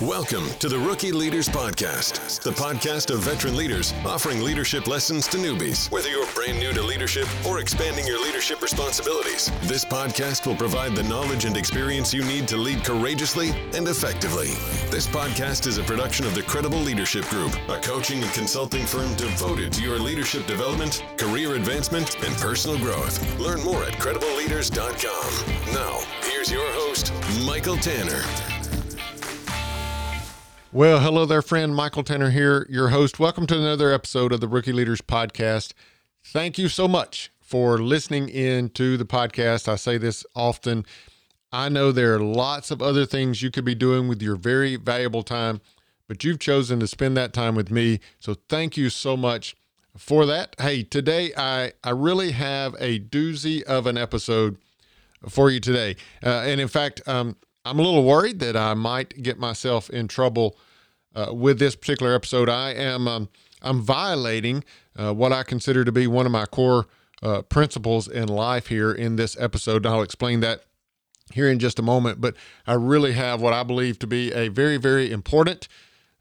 Welcome to the Rookie Leaders Podcast, the podcast of veteran leaders offering leadership lessons to newbies. Whether you're brand new to leadership or expanding your leadership responsibilities, this podcast will provide the knowledge and experience you need to lead courageously and effectively. This podcast is a production of the Credible Leadership Group, a coaching and consulting firm devoted to your leadership development, career advancement, and personal growth. Learn more at credibleleaders.com. Now, here's your host, Michael Tanner. Well, hello there, friend. Michael Tanner here, your host. Welcome to another episode of the Rookie Leaders Podcast. Thank you so much for listening in to the podcast. I say this often. I know there are lots of other things you could be doing with your very valuable time, but you've chosen to spend that time with me. So thank you so much for that. Hey, today I, I really have a doozy of an episode for you today. Uh, and in fact, um, I'm a little worried that I might get myself in trouble uh, with this particular episode. I am um, I'm violating uh, what I consider to be one of my core uh, principles in life here in this episode. And I'll explain that here in just a moment. But I really have what I believe to be a very very important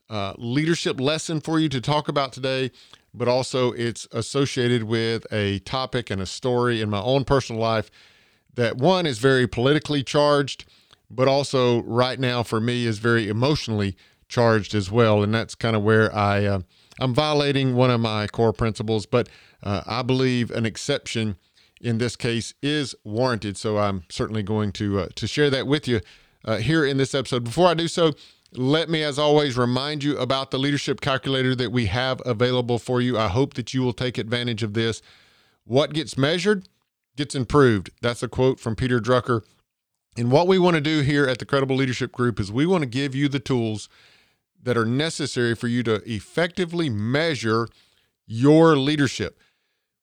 uh, leadership lesson for you to talk about today. But also, it's associated with a topic and a story in my own personal life that one is very politically charged but also right now for me is very emotionally charged as well. And that's kind of where I uh, I'm violating one of my core principles, but uh, I believe an exception in this case is warranted. So I'm certainly going to uh, to share that with you uh, here in this episode. Before I do so, let me, as always, remind you about the leadership calculator that we have available for you. I hope that you will take advantage of this. What gets measured gets improved. That's a quote from Peter Drucker. And what we want to do here at the Credible Leadership Group is we want to give you the tools that are necessary for you to effectively measure your leadership.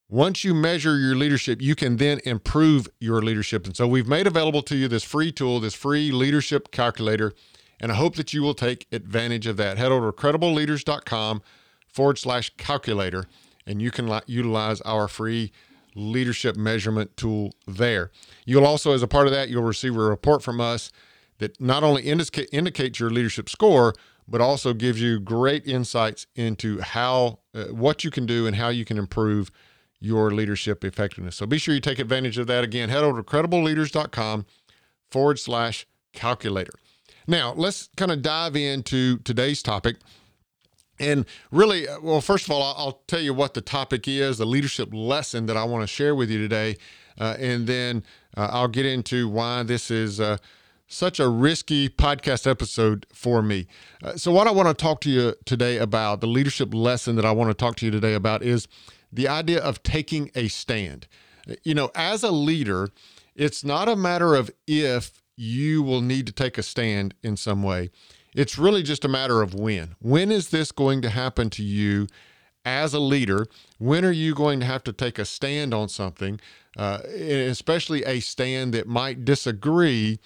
Once you measure your leadership, you can then improve your leadership. And so we've made available to you this free tool, this free leadership calculator. And I hope that you will take advantage of that. Head over to credibleleaders.com forward slash calculator, and you can utilize our free leadership measurement tool there. You'll also, as a part of that, you'll receive a report from us that not only indica- indicates your leadership score, but also gives you great insights into how, uh, what you can do and how you can improve your leadership effectiveness. So be sure you take advantage of that. Again, head over to credibleleaders.com forward slash calculator. Now, let's kind of dive into today's topic. And really, uh, well, first of all, I'll tell you what the topic is, the leadership lesson that I want to share with you today. Uh, and then uh, I'll get into why this is uh, such a risky podcast episode for me. Uh, so, what I want to talk to you today about, the leadership lesson that I want to talk to you today about, is the idea of taking a stand. You know, as a leader, it's not a matter of if you will need to take a stand in some way it's really just a matter of when. When is this going to happen to you as a leader? When are you going to have to take a stand on something, uh, especially a stand that might disagree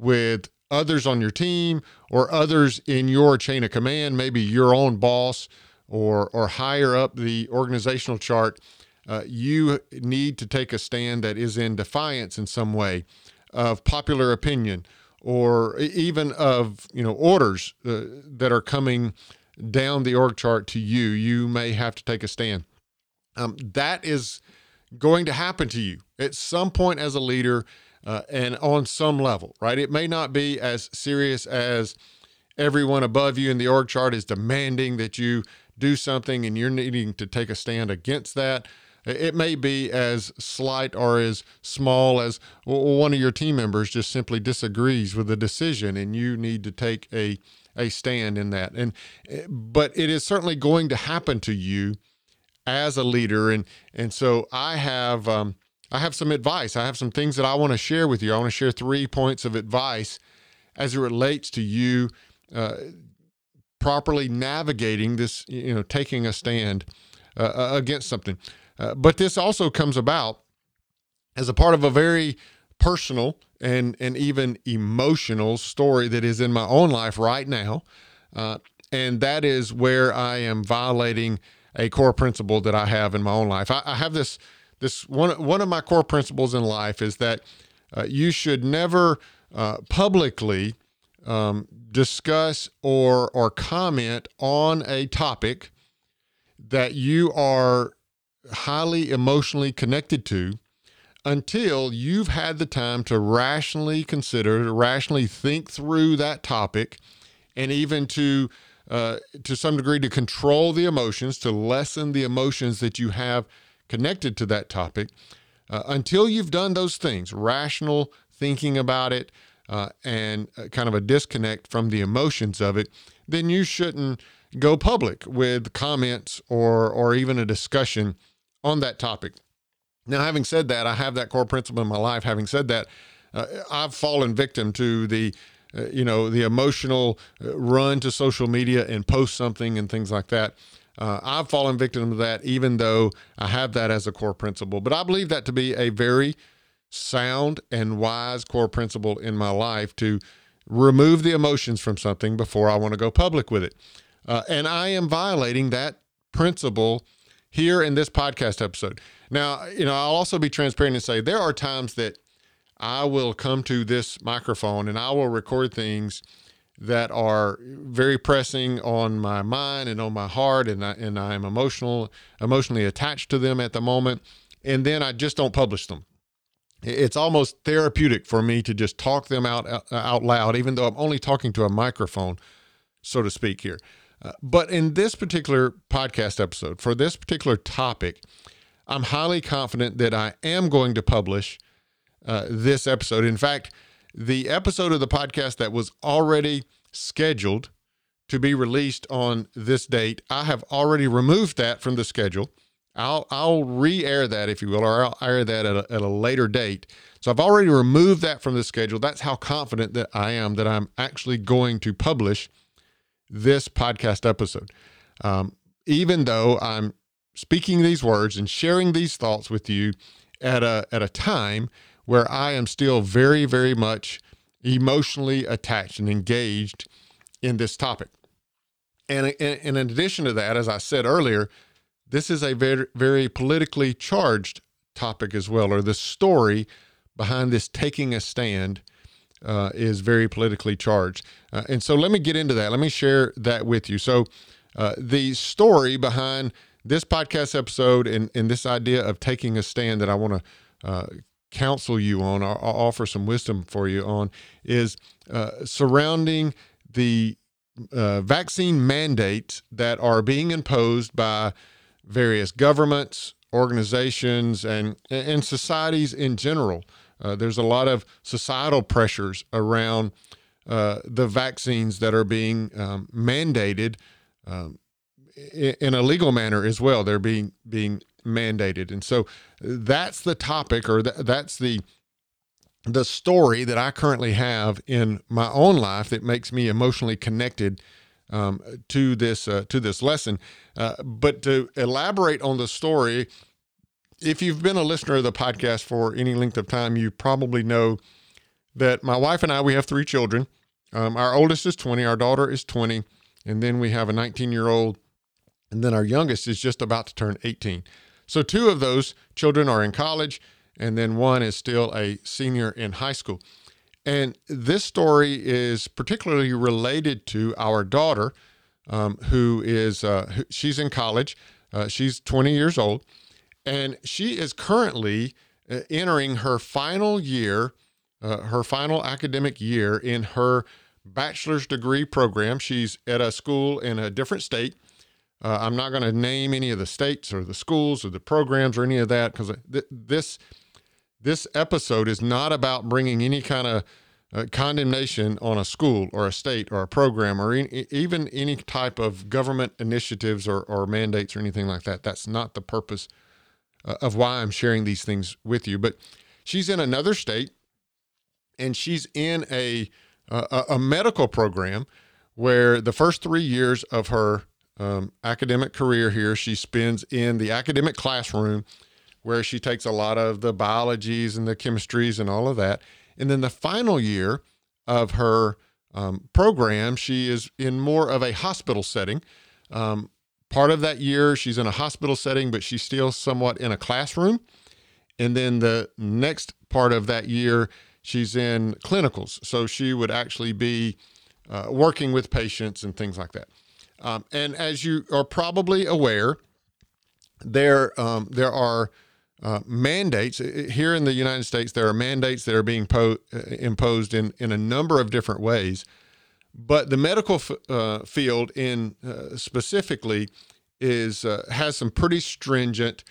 with others on your team or others in your chain of command, maybe your own boss or or higher up the organizational chart? Uh, you need to take a stand that is in defiance in some way of popular opinion or even of you know orders uh, that are coming down the org chart to you, you may have to take a stand. Um, that is going to happen to you at some point as a leader uh, and on some level, right? It may not be as serious as everyone above you in the org chart is demanding that you do something and you're needing to take a stand against that. It may be as slight or as small as one of your team members just simply disagrees with the decision and you need to take a a stand in that. And but it is certainly going to happen to you as a leader and and so I have um, I have some advice. I have some things that I want to share with you. I want to share three points of advice as it relates to you uh, properly navigating this, you know, taking a stand uh, against something. Uh, but this also comes about as a part of a very personal and and even emotional story that is in my own life right now, uh, and that is where I am violating a core principle that I have in my own life. I, I have this this one one of my core principles in life is that uh, you should never uh, publicly um, discuss or or comment on a topic that you are highly emotionally connected to until you've had the time to rationally consider, to rationally think through that topic, and even to uh, to some degree to control the emotions, to lessen the emotions that you have connected to that topic. Uh, until you've done those things, rational thinking about it, uh, and kind of a disconnect from the emotions of it, then you shouldn't go public with comments or or even a discussion on that topic. Now, having said that, I have that core principle in my life. Having said that, uh, I've fallen victim to the uh, you know the emotional uh, run to social media and post something and things like that. Uh, I've fallen victim to that, even though I have that as a core principle. But I believe that to be a very sound and wise core principle in my life to remove the emotions from something before I want to go public with it. Uh, and I am violating that principle here in this podcast episode. Now, you know, I'll also be transparent and say there are times that I will come to this microphone and I will record things that are very pressing on my mind and on my heart and I, and I am emotional emotionally attached to them at the moment and then I just don't publish them. It's almost therapeutic for me to just talk them out out loud even though I'm only talking to a microphone so to speak here. Uh, but in this particular podcast episode, for this particular topic, I'm highly confident that I am going to publish uh, this episode. In fact, the episode of the podcast that was already scheduled to be released on this date, I have already removed that from the schedule. I'll I'll re-air that, if you will, or I'll air that at a, at a later date. So I've already removed that from the schedule. That's how confident that I am that I'm actually going to publish this podcast episode. Um, even though I'm speaking these words and sharing these thoughts with you at a at a time where I am still very, very much emotionally attached and engaged in this topic. And, in addition to that, as I said earlier, this is a very, very politically charged topic as well, or the story behind this taking a stand uh, is very politically charged. Uh, and so let me get into that. Let me share that with you. So, uh, the story behind this podcast episode and, and this idea of taking a stand that I want to uh, counsel you on, or, offer some wisdom for you on, is uh, surrounding the uh, vaccine mandates that are being imposed by various governments, organizations, and and societies in general. Uh, there's a lot of societal pressures around uh, the vaccines that are being um, mandated um, in a legal manner as well. They're being being mandated, and so that's the topic, or th- that's the the story that I currently have in my own life that makes me emotionally connected um, to this uh, to this lesson. Uh, but to elaborate on the story, if you've been a listener of the podcast for any length of time, you probably know that my wife and I we have three children. Um, our oldest is 20, our daughter is 20, and then we have a 19 year old, and then our youngest is just about to turn 18. So two of those children are in college, and then one is still a senior in high school. And this story is particularly related to our daughter, um, who is uh, she's in college. Uh, she's 20 years old, and she is currently uh, entering her final year, uh, her final academic year in her bachelor's degree program. She's at a school in a different state. Uh, I'm not going to name any of the states or the schools or the programs or any of that because th- this this episode is not about bringing any kind of uh, condemnation on a school or a state or a program or even any type of government initiatives or, or mandates or anything like that. That's not the purpose uh, of why I'm sharing these things with you. But she's in another state and she's in a, a, a medical program where the first three years of her um, academic career here she spends in the academic classroom where she takes a lot of the biologies and the chemistries and all of that. And then the final year of her um, program, she is in more of a hospital setting. Um, part of that year she's in a hospital setting, but she's still somewhat in a classroom. And then the next part of that year, she's in clinicals. So she would actually be uh, working with patients and things like that. Um, and as you are probably aware, there um, there are uh, mandates here in the United States. There are mandates that are being po- uh, imposed in in a number of different ways, but the medical f- uh, field in uh, specifically is uh, has some pretty stringent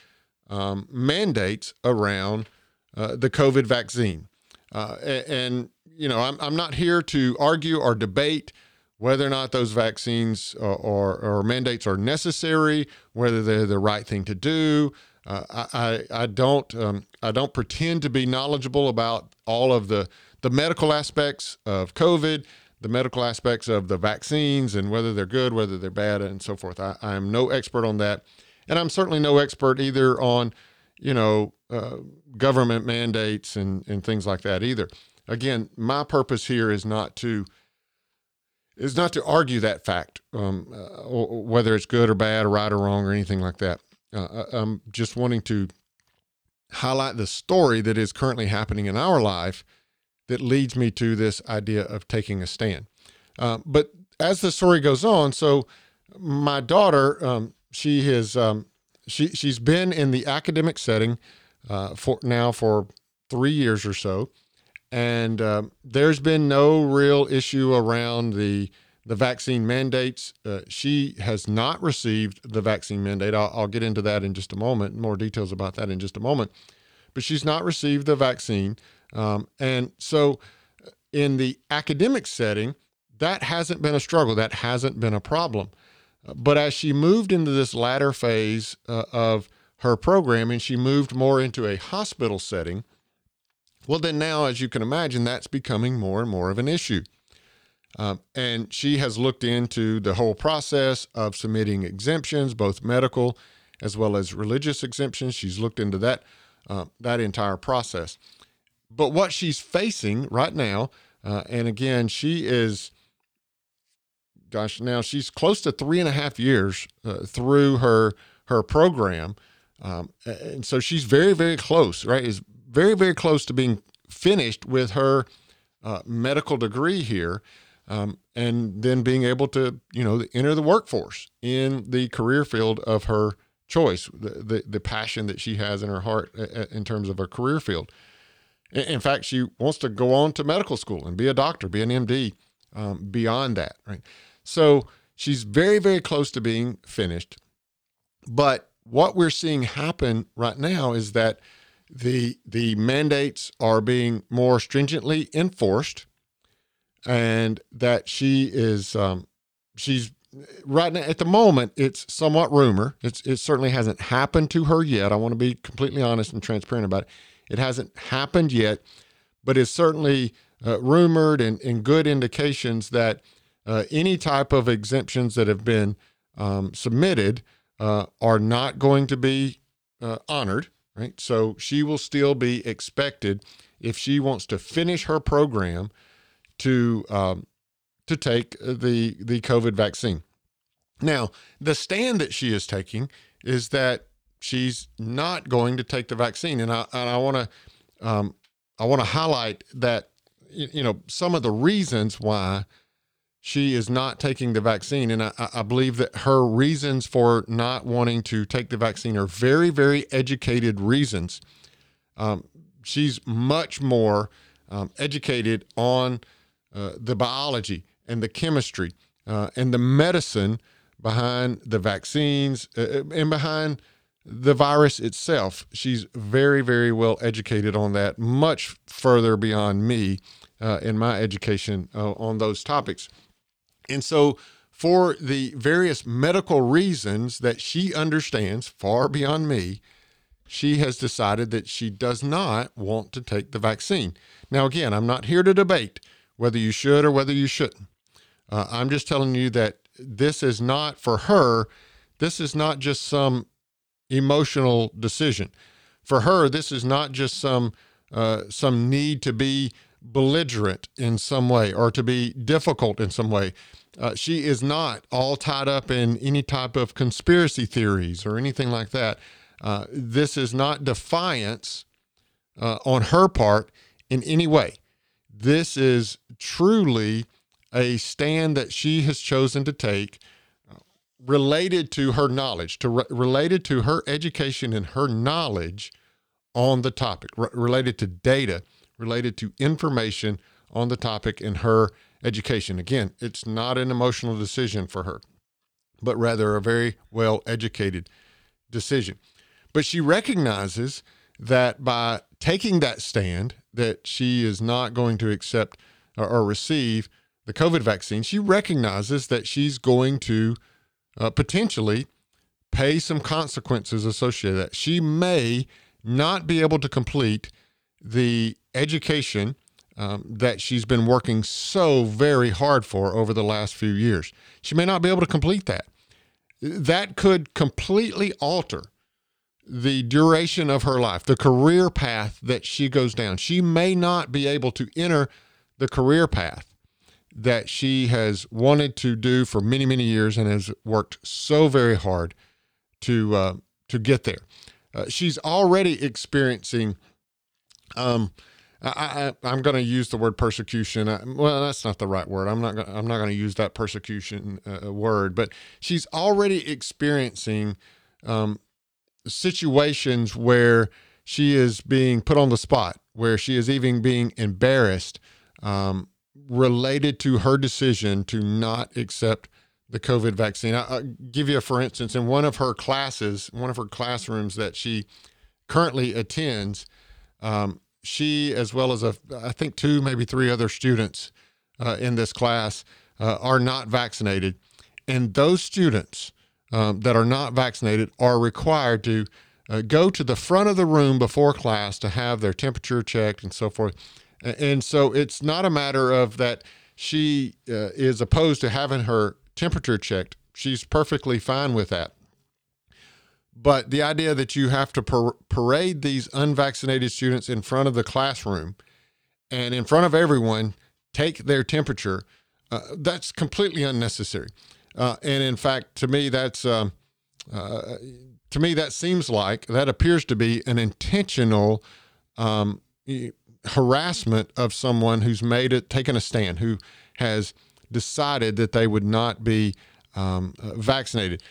um, mandates around uh, the COVID vaccine. And, and, you know, I'm, I'm not here to argue or debate whether or not those vaccines or, or, or mandates are necessary, whether they're the right thing to do. Uh, I, I don't um, I don't pretend to be knowledgeable about all of the the medical aspects of COVID, the medical aspects of the vaccines, and whether they're good, whether they're bad, and so forth. I, I am no expert on that, and I'm certainly no expert either on you know uh, government mandates and and things like that either. Again, my purpose here is not to is not to argue that fact, um, uh, whether it's good or bad or right or wrong or anything like that. Uh, uh, I'm just wanting to highlight the story that is currently happening in our life that leads me to this idea of taking a stand. Uh, but as the story goes on, so my daughter, um, she has um, she she's been in the academic setting uh, for now for three years or so, and um, there's been no real issue around the the vaccine mandates. Uh, she has not received the vaccine mandate. I'll, I'll, get into that in just a moment, more details about that in just a moment. But she's not received the vaccine. Um, and so, uh, in the academic setting, that hasn't been a struggle, that hasn't been a problem. Uh, but as she moved into this latter phase uh, of her programming, she moved more into a hospital setting well, then now, as you can imagine, that's becoming more and more of an issue. Um, and she has looked into the whole process of submitting exemptions, both medical as well as religious exemptions. She's looked into that uh, that entire process. But what she's facing right now, uh, and again, she is, gosh, now she's close to three and a half years uh, through her her program, um, and so she's very very close. Right, is very, very close to being finished with her uh, medical degree here. Um, and then being able to, you know, enter the workforce in the career field of her choice, the, the, the passion that she has in her heart uh, uh, in terms of her career field. In fact, she wants to go on to medical school and be a doctor, be an MD um, beyond that, right? So she's very, very close to being finished. But what we're seeing happen right now is that the the mandates are being more stringently enforced, and that she is um, she's right now at the moment it's somewhat rumor. It's it certainly hasn't happened to her yet. I want to be completely honest and transparent about it. It hasn't happened yet, but it's certainly uh, rumored and, and good indications that uh, any type of exemptions that have been um, submitted uh, are not going to be uh, honored right? So she will still be expected if she wants to finish her program to um, to take the the COVID vaccine. Now, the stand that she is taking is that she's not going to take the vaccine, and I and I want to um, I want to highlight that you know some of the reasons why she is not taking the vaccine. And I, I, believe that her reasons for not wanting to take the vaccine are very, very educated reasons. Um, she's much more um, educated on uh, the biology and the chemistry uh, and the medicine behind the vaccines uh, uh and behind the virus itself. She's very, very well educated on that, much further beyond me uh, in my education uh, on those topics. And so, for the various medical reasons that she understands far beyond me, she has decided that she does not want to take the vaccine. Now, again, I'm not here to debate whether you should or whether you shouldn't. Uh, I'm just telling you that this is not for her, this is not just some emotional decision. For her, this is not just some uh, some need to be belligerent in some way or to be difficult in some way. Uh, she is not all tied up in any type of conspiracy theories or anything like that. Uh, this is not defiance uh, on her part in any way. This is truly a stand that she has chosen to take uh, related to her knowledge, to re- related to her education and her knowledge on the topic, re- related to data, related to information on the topic and her education. Again, it's not an emotional decision for her, but rather a very well educated decision. But she recognizes that by taking that stand that she is not going to accept or, receive the COVID vaccine, she recognizes that she's going to uh, potentially pay some consequences associated with that. She may not be able to complete the education um, that she's been working so very hard for over the last few years. She may not be able to complete that. That could completely alter the duration of her life, the career path that she goes down. She may not be able to enter the career path that she has wanted to do for many, many years and has worked so very hard to uh, to get there. Uh, she's already experiencing. Um, I, I, am going to use the word persecution. I, well, that's not the right word. I'm not. Gonna, I'm not going to use that persecution uh, word. But she's already experiencing um, situations where she is being put on the spot, where she is even being embarrassed um, related to her decision to not accept the COVID vaccine. I, will give you a for instance. In one of her classes, one of her classrooms that she currently attends, um, she, as well as a, I think two, maybe three other students uh, in this class, uh, are not vaccinated, and those students um, that are not vaccinated are required to uh, go to the front of the room before class to have their temperature checked and so forth. And so it's not a matter of that she uh, is opposed to having her temperature checked. She's perfectly fine with that. But the idea that you have to par- parade these unvaccinated students in front of the classroom and in front of everyone, take their temperature, uh, that's completely unnecessary. Uh, and in fact, to me, that's um, uh, to me that seems like that appears to be an intentional um, harassment of someone who's made it, taken a stand, who has decided that they would not be um, uh, vaccinated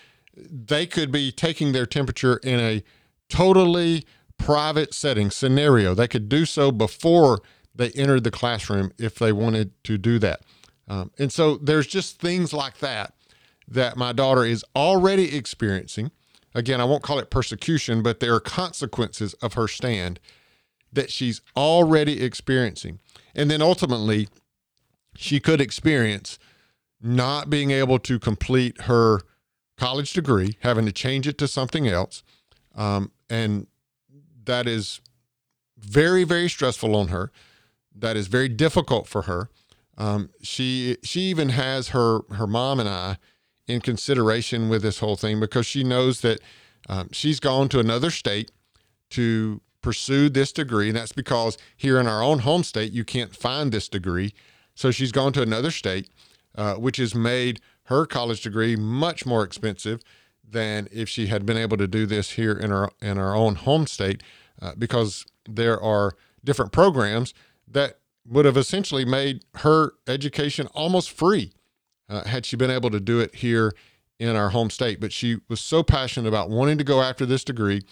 they could be taking their temperature in a totally private setting scenario. They could do so before they entered the classroom if they wanted to do that. Um, and so there's just things like that that my daughter is already experiencing. Again, I won't call it persecution, but there are consequences of her stand that she's already experiencing. And then ultimately, she could experience not being able to complete her college degree, having to change it to something else. Um, and that is very, very stressful on her. That is very difficult for her. Um, she she even has her her mom and I in consideration with this whole thing because she knows that um, she's gone to another state to pursue this degree, and that's because here in our own home state you can't find this degree. So she's gone to another state, uh, which has made her college degree much more expensive than if she had been able to do this here in our in our own home state, uh, because there are different programs that would have essentially made her education almost free uh, had she been able to do it here in our home state. But she was so passionate about wanting to go after this degree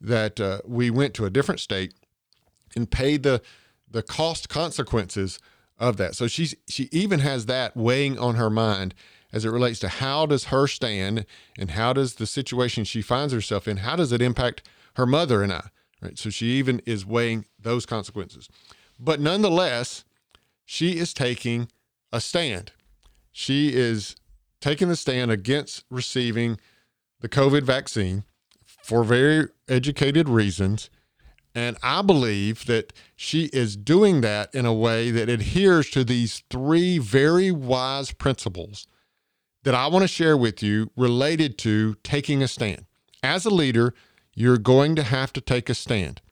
that uh, we went to a different state and paid the the cost consequences of that. So she's she even has that weighing on her mind as it relates to how does her stand and how does the situation she finds herself in, how does it impact her mother and I? Right. So she even is weighing those consequences. But nonetheless, she is taking a stand. She is taking the stand against receiving the COVID vaccine for very educated reasons. And I believe that she is doing that in a way that adheres to these three very wise principles that I want to share with you related to taking a stand. As a leader, you're going to have to take a stand,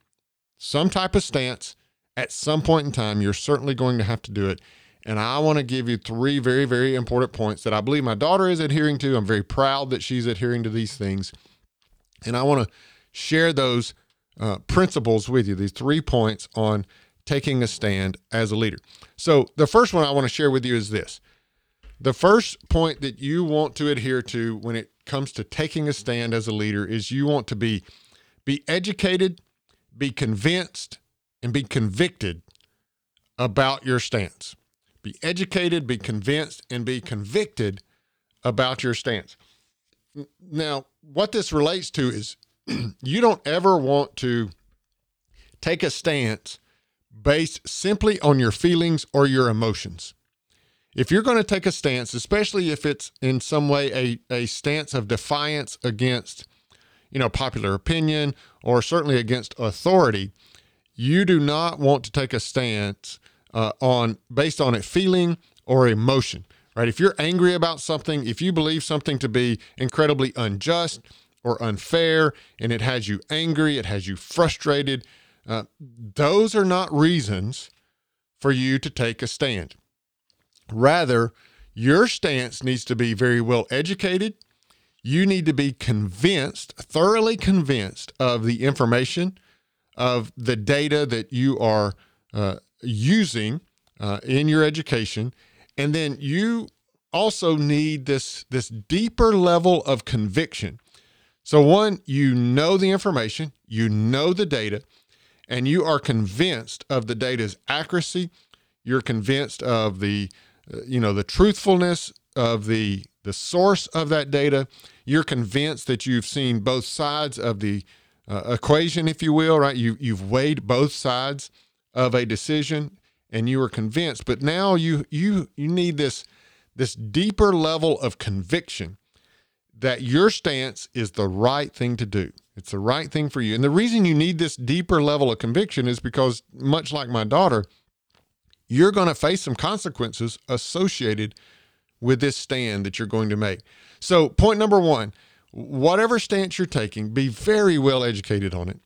some type of stance. At some point in time, you're certainly going to have to do it. And I want to give you three very, very important points that I believe my daughter is adhering to. I'm very proud that she's adhering to these things. And I want to share those uh, principles with you, these three points on taking a stand as a leader. So, the first one I want to share with you is this The first point that you want to adhere to when it comes to taking a stand as a leader is you want to be be educated, be convinced, and be convicted about your stance. Be educated, be convinced, and be convicted about your stance. Now, what this relates to is you don't ever want to take a stance based simply on your feelings or your emotions. If you're going to take a stance, especially if it's in some way a, a stance of defiance against, you know, popular opinion or certainly against authority, you do not want to take a stance uh, on based on a feeling or emotion, right? If you're angry about something, if you believe something to be incredibly unjust or unfair, and it has you angry, it has you frustrated, uh, those are not reasons for you to take a stand. Rather, your stance needs to be very well educated. You need to be convinced, thoroughly convinced of the information, of the data that you are uh, using uh, in your education. And then you also need this, this deeper level of conviction. So, one, you know the information, you know the data, and you are convinced of the data's accuracy. You're convinced of the you know the truthfulness of the the source of that data you're convinced that you've seen both sides of the uh, equation if you will right? You you've weighed both sides of a decision and you are convinced. But now you you you need this this deeper level of conviction that your stance is the right thing to do. It's the right thing for you. And the reason you need this deeper level of conviction is because much like my daughter you're going to face some consequences associated with this stand that you're going to make. So, point number one whatever stance you're taking, be very well educated on it.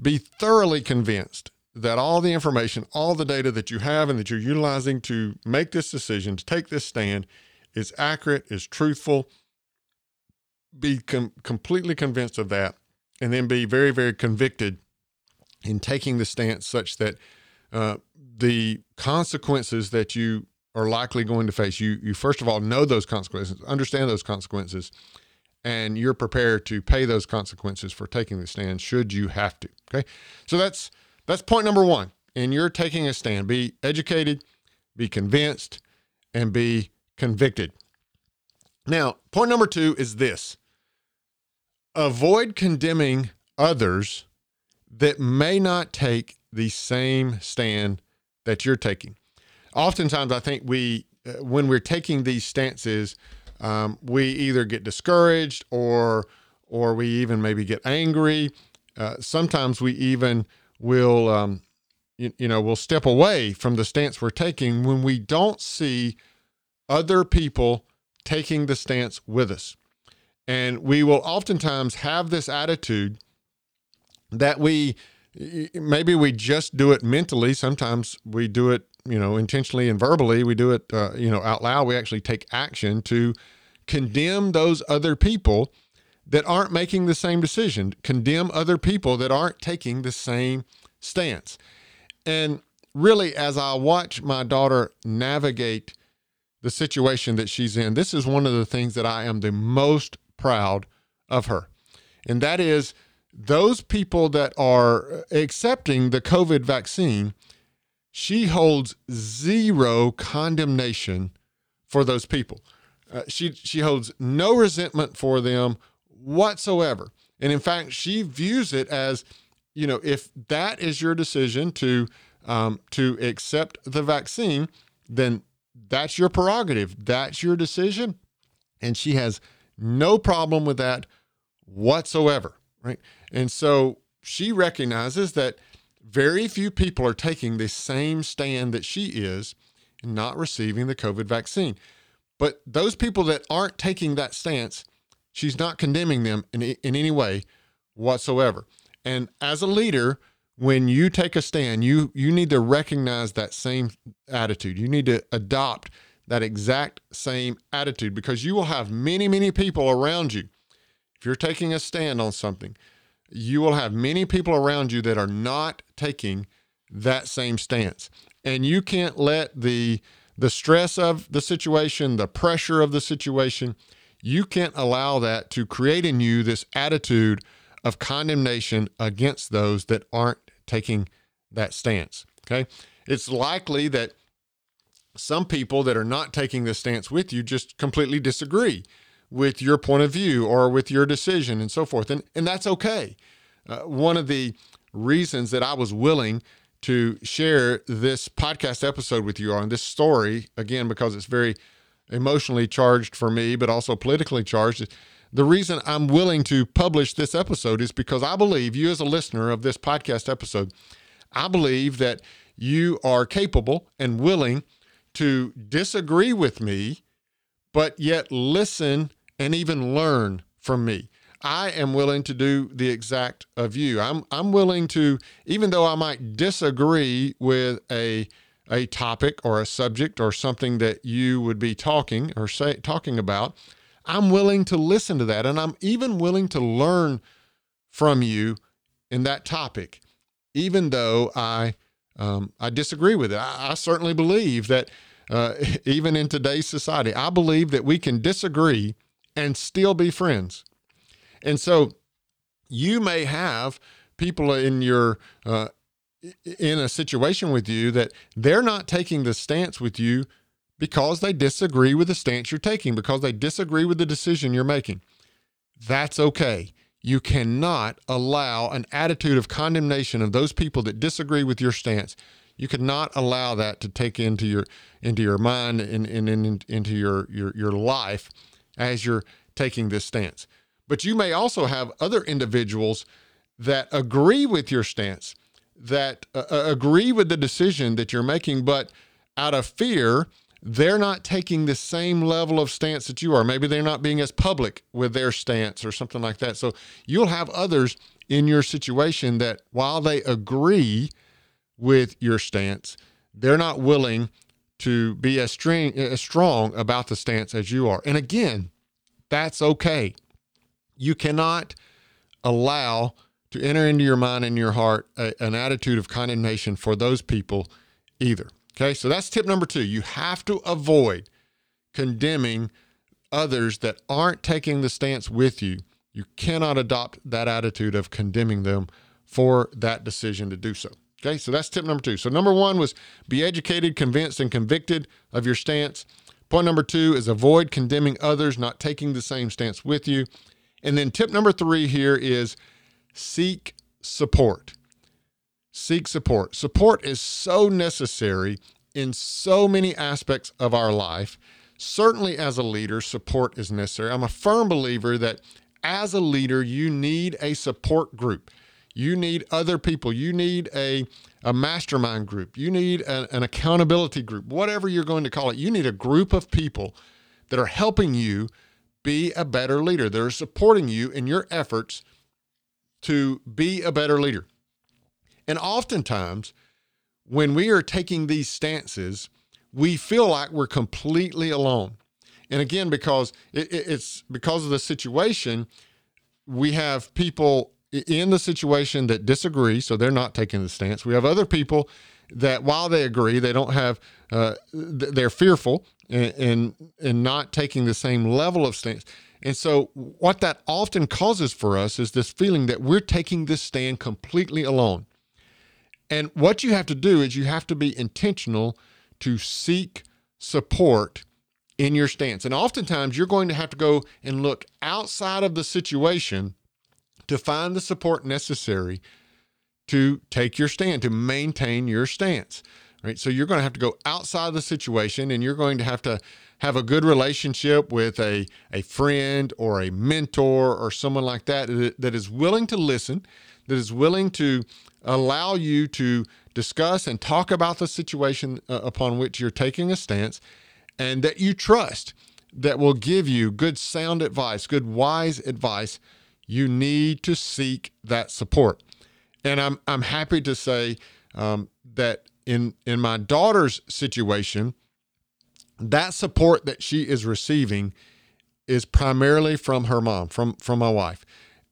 Be thoroughly convinced that all the information, all the data that you have and that you're utilizing to make this decision, to take this stand, is accurate, is truthful. Be com- completely convinced of that, and then be very, very convicted in taking the stance such that uh, the consequences that you are likely going to face. You you first of all know those consequences, understand those consequences, and you're prepared to pay those consequences for taking the stand should you have to. Okay. So that's that's point number one. And you're taking a stand. Be educated, be convinced, and be convicted. Now, point number two is this avoid condemning others that may not take the same stand that you're taking. Oftentimes, I think we, uh, when we're taking these stances, um, we either get discouraged or, or we even maybe get angry. Uh, sometimes we even will, um, you, you know, we'll step away from the stance we're taking when we don't see other people taking the stance with us. And we will oftentimes have this attitude that we maybe we just do it mentally. Sometimes we do it, you know, intentionally and verbally. We do it, uh, you know, out loud. We actually take action to condemn those other people that aren't making the same decision, condemn other people that aren't taking the same stance. And really, as I watch my daughter navigate the situation that she's in, this is one of the things that I am the most proud of her. And that is those people that are accepting the COVID vaccine, she holds zero condemnation for those people. Uh, she she holds no resentment for them whatsoever. And in fact, she views it as, you know, if that is your decision to um, to accept the vaccine, then that's your prerogative. That's your decision, and she has no problem with that whatsoever right? And so she recognizes that very few people are taking the same stand that she is in not receiving the COVID vaccine. But those people that aren't taking that stance, she's not condemning them in, in any way whatsoever. And as a leader, when you take a stand, you you need to recognize that same attitude. You need to adopt that exact same attitude because you will have many, many people around you if you're taking a stand on something, you will have many people around you that are not taking that same stance. And you can't let the the stress of the situation, the pressure of the situation, you can't allow that to create in you this attitude of condemnation against those that aren't taking that stance. Okay. It's likely that some people that are not taking this stance with you just completely disagree with your point of view or with your decision and so forth. And, and that's okay. Uh, one of the reasons that I was willing to share this podcast episode with you on this story, again, because it's very emotionally charged for me, but also politically charged. The reason I'm willing to publish this episode is because I believe you, as a listener of this podcast episode, I believe that you are capable and willing to disagree with me, but yet listen and even learn from me. I am willing to do the exact of you. I'm I'm willing to, even though I might disagree with a a topic or a subject or something that you would be talking or say talking about, I'm willing to listen to that, and I'm even willing to learn from you in that topic, even though I um, I disagree with it. I, I certainly believe that uh, even in today's society, I believe that we can disagree and still be friends. And so you may have people in your uh, in a situation with you that they're not taking the stance with you because they disagree with the stance you're taking, because they disagree with the decision you're making. That's okay. You cannot allow an attitude of condemnation of those people that disagree with your stance. You cannot allow that to take into your into your mind and, and, and into your, your your life as you're taking this stance. But you may also have other individuals that agree with your stance, that uh, uh, agree with the decision that you're making, but out of fear, they're not taking the same level of stance that you are. Maybe they're not being as public with their stance or something like that. So you'll have others in your situation that while they agree with your stance, they're not willing to be as, string, as strong about the stance as you are. And again, that's okay. You cannot allow to enter into your mind and your heart a, an attitude of condemnation for those people either. Okay, so that's tip number two. You have to avoid condemning others that aren't taking the stance with you. You cannot adopt that attitude of condemning them for that decision to do so. Okay, so that's tip number two. So, number one was be educated, convinced, and convicted of your stance. Point number two is avoid condemning others not taking the same stance with you. And then tip number three here is seek support. Seek support. Support is so necessary in so many aspects of our life. Certainly, as a leader, support is necessary. I'm a firm believer that as a leader, you need a support group. You need other people. You need a, a mastermind group. You need a, an accountability group, whatever you're going to call it. You need a group of people that are helping you be a better leader. They're supporting you in your efforts to be a better leader. And oftentimes, when we are taking these stances, we feel like we're completely alone. And again, because it, it's because of the situation, we have people in the situation that disagree, so they're not taking the stance. We have other people that, while they agree, they don't have, uh, they're fearful and, and and not taking the same level of stance. And so, what that often causes for us is this feeling that we're taking this stand completely alone. And what you have to do is you have to be intentional to seek support in your stance. And oftentimes, you're going to have to go and look outside of the situation to find the support necessary to take your stand, to maintain your stance. Right? So you're going to have to go outside the situation and you're going to have to have a good relationship with a, a friend or a mentor or someone like that, that is willing to listen, that is willing to allow you to discuss and talk about the situation uh, upon which you're taking a stance, and that you trust that will give you good, sound advice, good, wise advice. You need to seek that support. And I'm, I'm happy to say um, that in, in my daughter's situation, that support that she is receiving is primarily from her mom, from from my wife.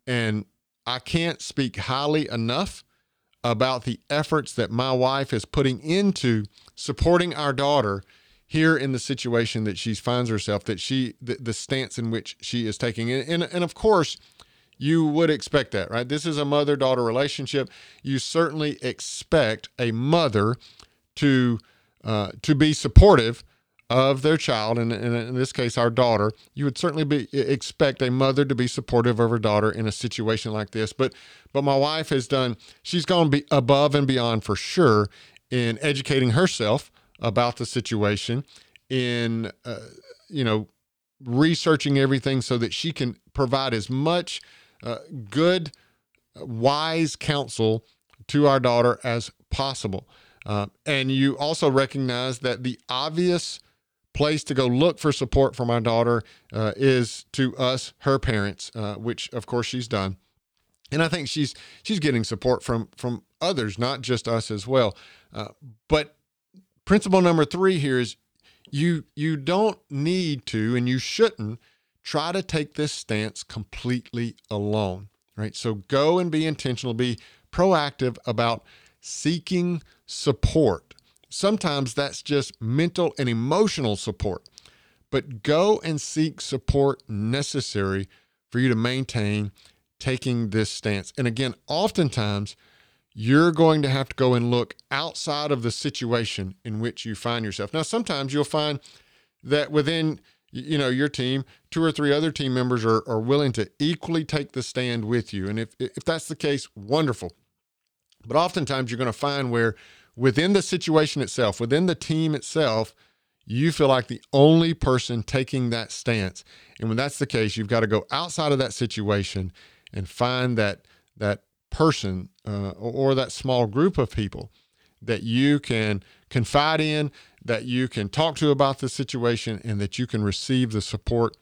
And I can't speak highly enough about the efforts that my wife is putting into supporting our daughter here in the situation that she finds herself, that she, the, the stance in which she is taking. And, and, and of course, you would expect that, right? This is a mother daughter relationship. You certainly expect a mother to uh, to be supportive of their child, and, and, in this case, our daughter. You would certainly be expect a mother to be supportive of her daughter in a situation like this. But but my wife has done. She's gone be above and beyond for sure in educating herself about the situation, in uh, you know researching everything so that she can provide as much uh, good, wise counsel to our daughter as possible. Uh, and you also recognize that the obvious place to go look for support from our daughter uh, is to us, her parents, uh, which of course she's done. And I think she's she's getting support from from others, not just us as well. Uh, but principle number three here is you you don't need to, and you shouldn't try to take this stance completely alone, right? So go and be intentional, be proactive about seeking support. Sometimes that's just mental and emotional support, but go and seek support necessary for you to maintain taking this stance. And again, oftentimes you're going to have to go and look outside of the situation in which you find yourself. Now, sometimes you'll find that within you know your team two or three other team members are, are willing to equally take the stand with you. And if if that's the case wonderful. But oftentimes you're going to find where within the situation itself within the team itself you feel like the only person taking that stance. And when that's the case you've got to go outside of that situation and find that that person uh, or, or that small group of people that you can confide in that you can talk to about the situation and that you can receive the support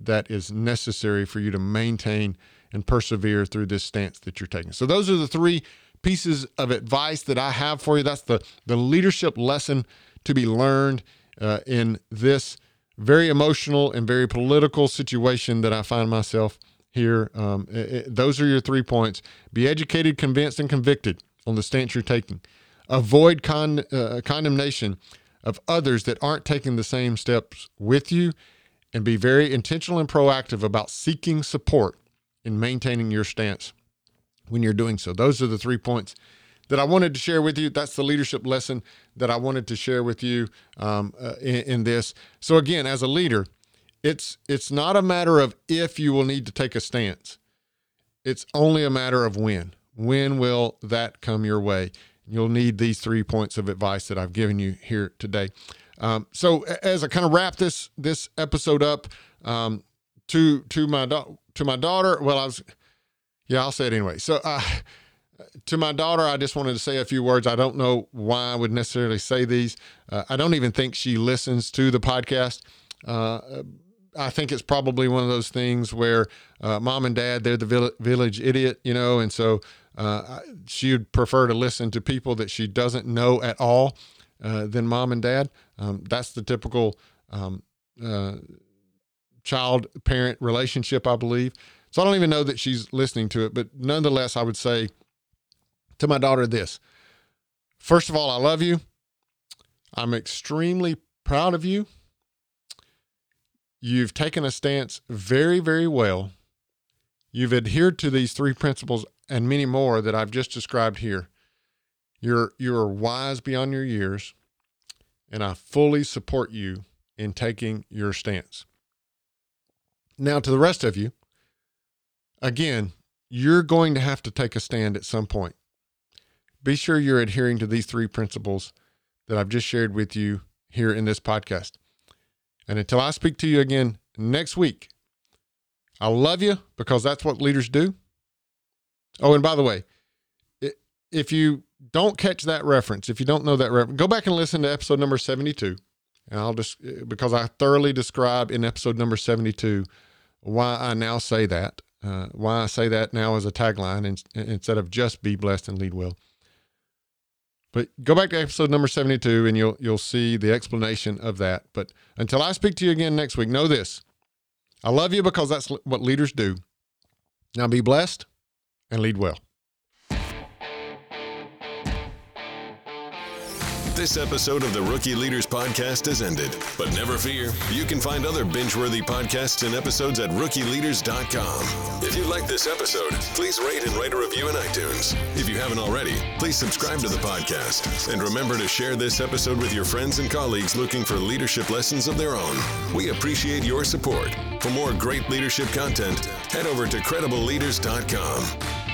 that is necessary for you to maintain and persevere through this stance that you're taking. So those are the three pieces of advice that I have for you. That's the the leadership lesson to be learned uh, in this very emotional and very political situation that I find myself here. Um, it, it, those are your three points: be educated, convinced, and convicted on the stance you're taking. Avoid con, uh, condemnation of others that aren't taking the same steps with you and be very intentional and proactive about seeking support in maintaining your stance when you're doing so. Those are the three points that I wanted to share with you. That's the leadership lesson that I wanted to share with you um, uh, in, in this. So again, as a leader, it's it's not a matter of if you will need to take a stance. It's only a matter of when. When will that come your way? You'll need these three points of advice that I've given you here today. Um, so as I kind of wrap this this episode up, um, to to my to my daughter. Well, I was, yeah, I'll say it anyway. So uh, to my daughter, I just wanted to say a few words. I don't know why I would necessarily say these. Uh, I don't even think she listens to the podcast. Uh, I think it's probably one of those things where uh, mom and dad they're the village idiot, you know, and so uh, she would prefer to listen to people that she doesn't know at all uh, than mom and dad. Um, that's the typical um, uh, child parent relationship, I believe. So I don't even know that she's listening to it, but nonetheless, I would say to my daughter this first of all, I love you. I'm extremely proud of you. You've taken a stance very, very well. You've adhered to these three principles and many more that I've just described here. You're you're wise beyond your years, and I fully support you in taking your stance. Now to the rest of you, again, you're going to have to take a stand at some point. Be sure you're adhering to these three principles that I've just shared with you here in this podcast. And until I speak to you again next week, I love you because that's what leaders do. Oh, and by the way, if you don't catch that reference, if you don't know that reference, go back and listen to episode number 72. And I'll just, because I thoroughly describe in episode number 72 why I now say that, uh, why I say that now as a tagline in, instead of just be blessed and lead well. But go back to episode number 72 and you'll, you'll see the explanation of that. But until I speak to you again next week, know this I love you because that's what leaders do. Now be blessed and lead well. This episode of the Rookie Leaders Podcast has ended, but never fear, you can find other binge-worthy podcasts and episodes at rookieleaders.com. If you like this episode, please rate and write a review in iTunes. If you haven't already, please subscribe to the podcast and remember to share this episode with your friends and colleagues looking for leadership lessons of their own. We appreciate your support. For more great leadership content, head over to credibleleaders.com.